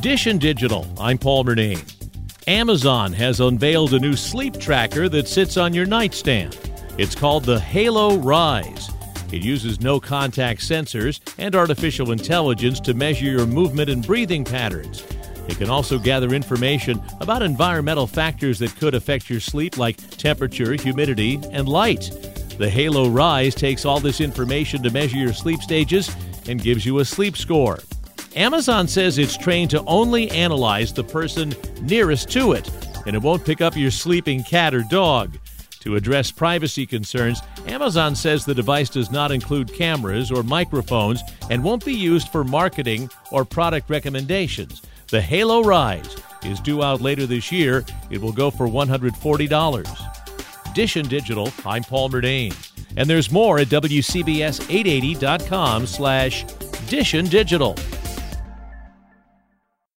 Dish Digital, I'm Paul Murnane. Amazon has unveiled a new sleep tracker that sits on your nightstand. It's called the Halo Rise. It uses no contact sensors and artificial intelligence to measure your movement and breathing patterns. It can also gather information about environmental factors that could affect your sleep, like temperature, humidity, and light. The Halo Rise takes all this information to measure your sleep stages and gives you a sleep score. Amazon says it's trained to only analyze the person nearest to it, and it won't pick up your sleeping cat or dog. To address privacy concerns, Amazon says the device does not include cameras or microphones and won't be used for marketing or product recommendations. The Halo Rise is due out later this year. It will go for $140. Dish and Digital, I'm Paul Murnane. And there's more at WCBS880.com slash Dish and Digital.